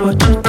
what you do.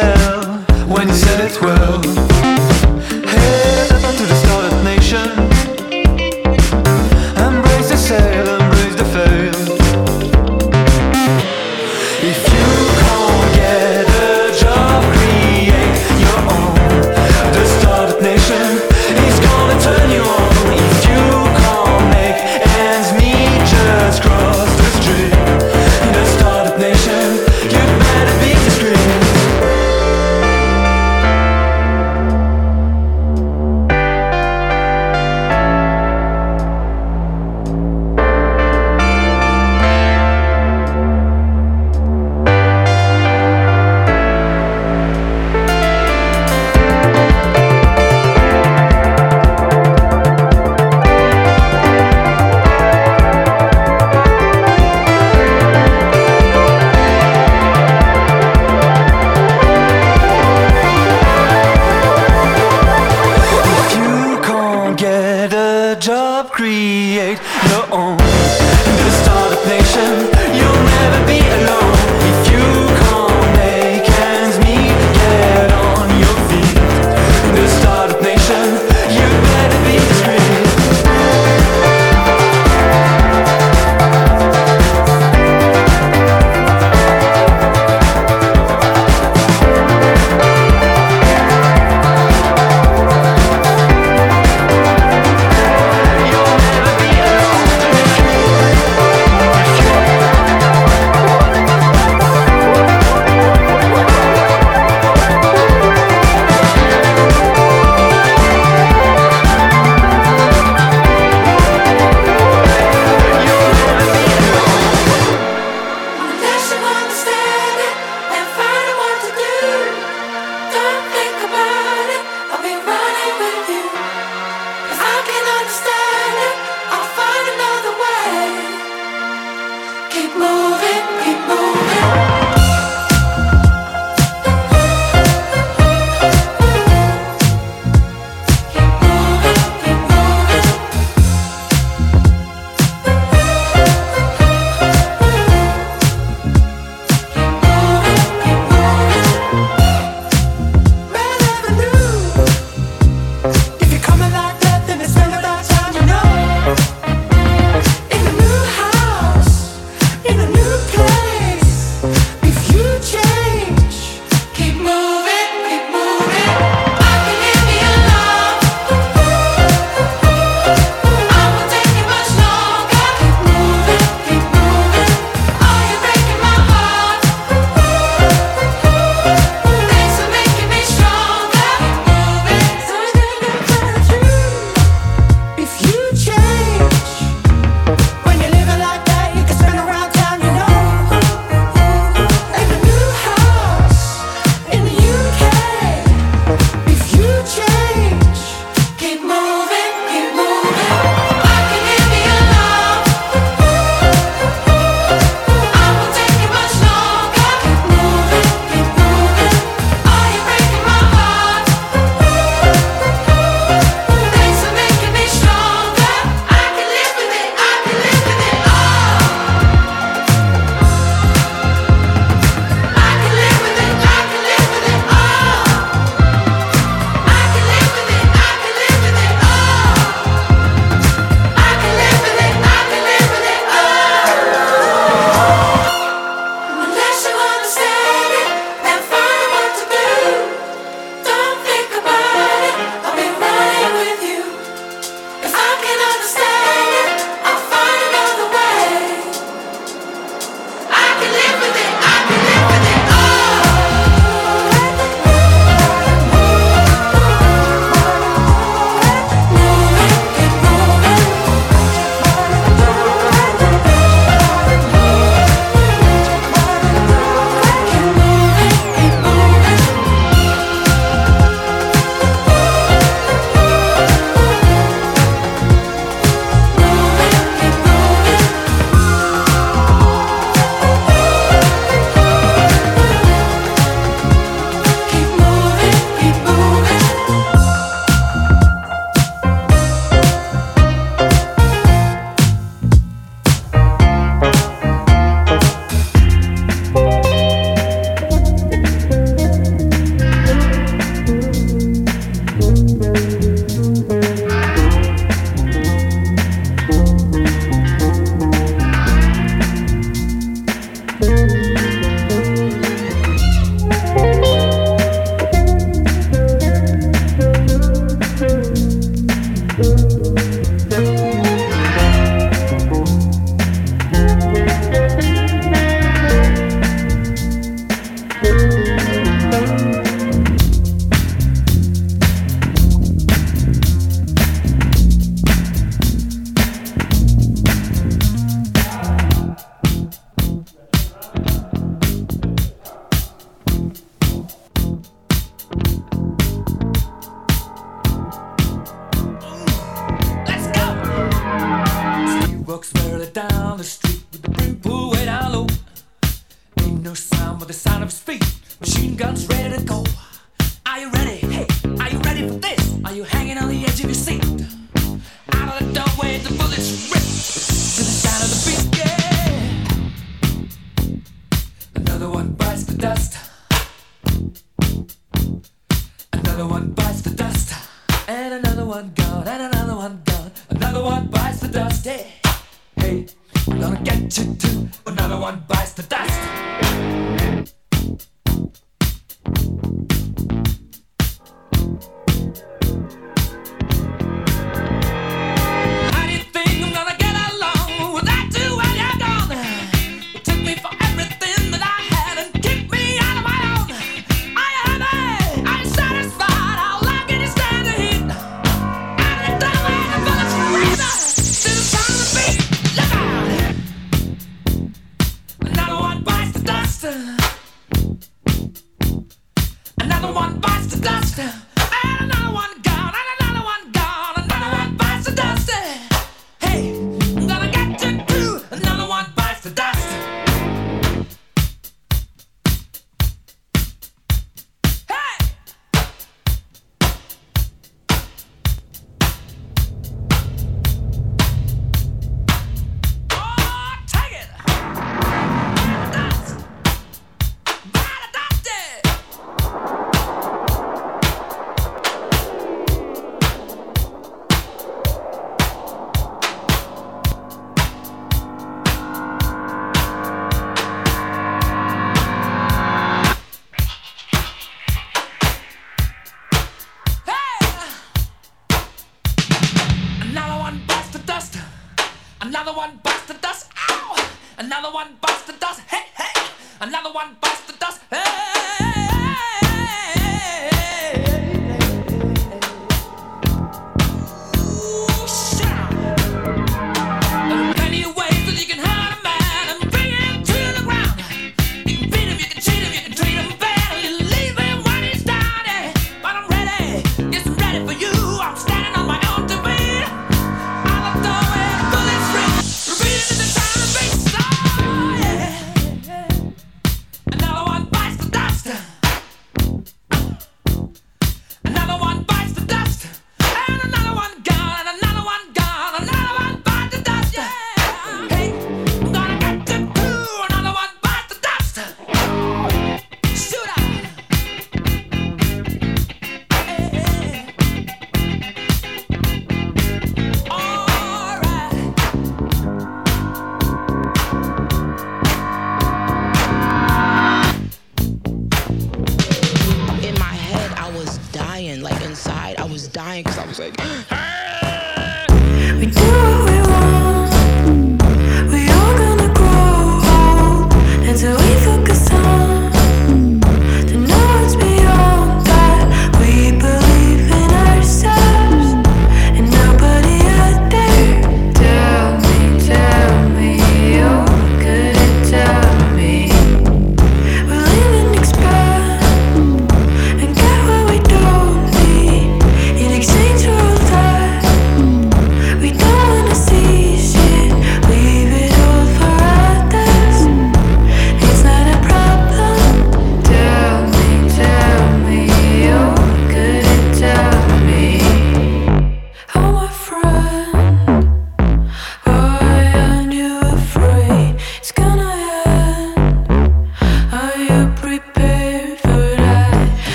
tell when you said it well.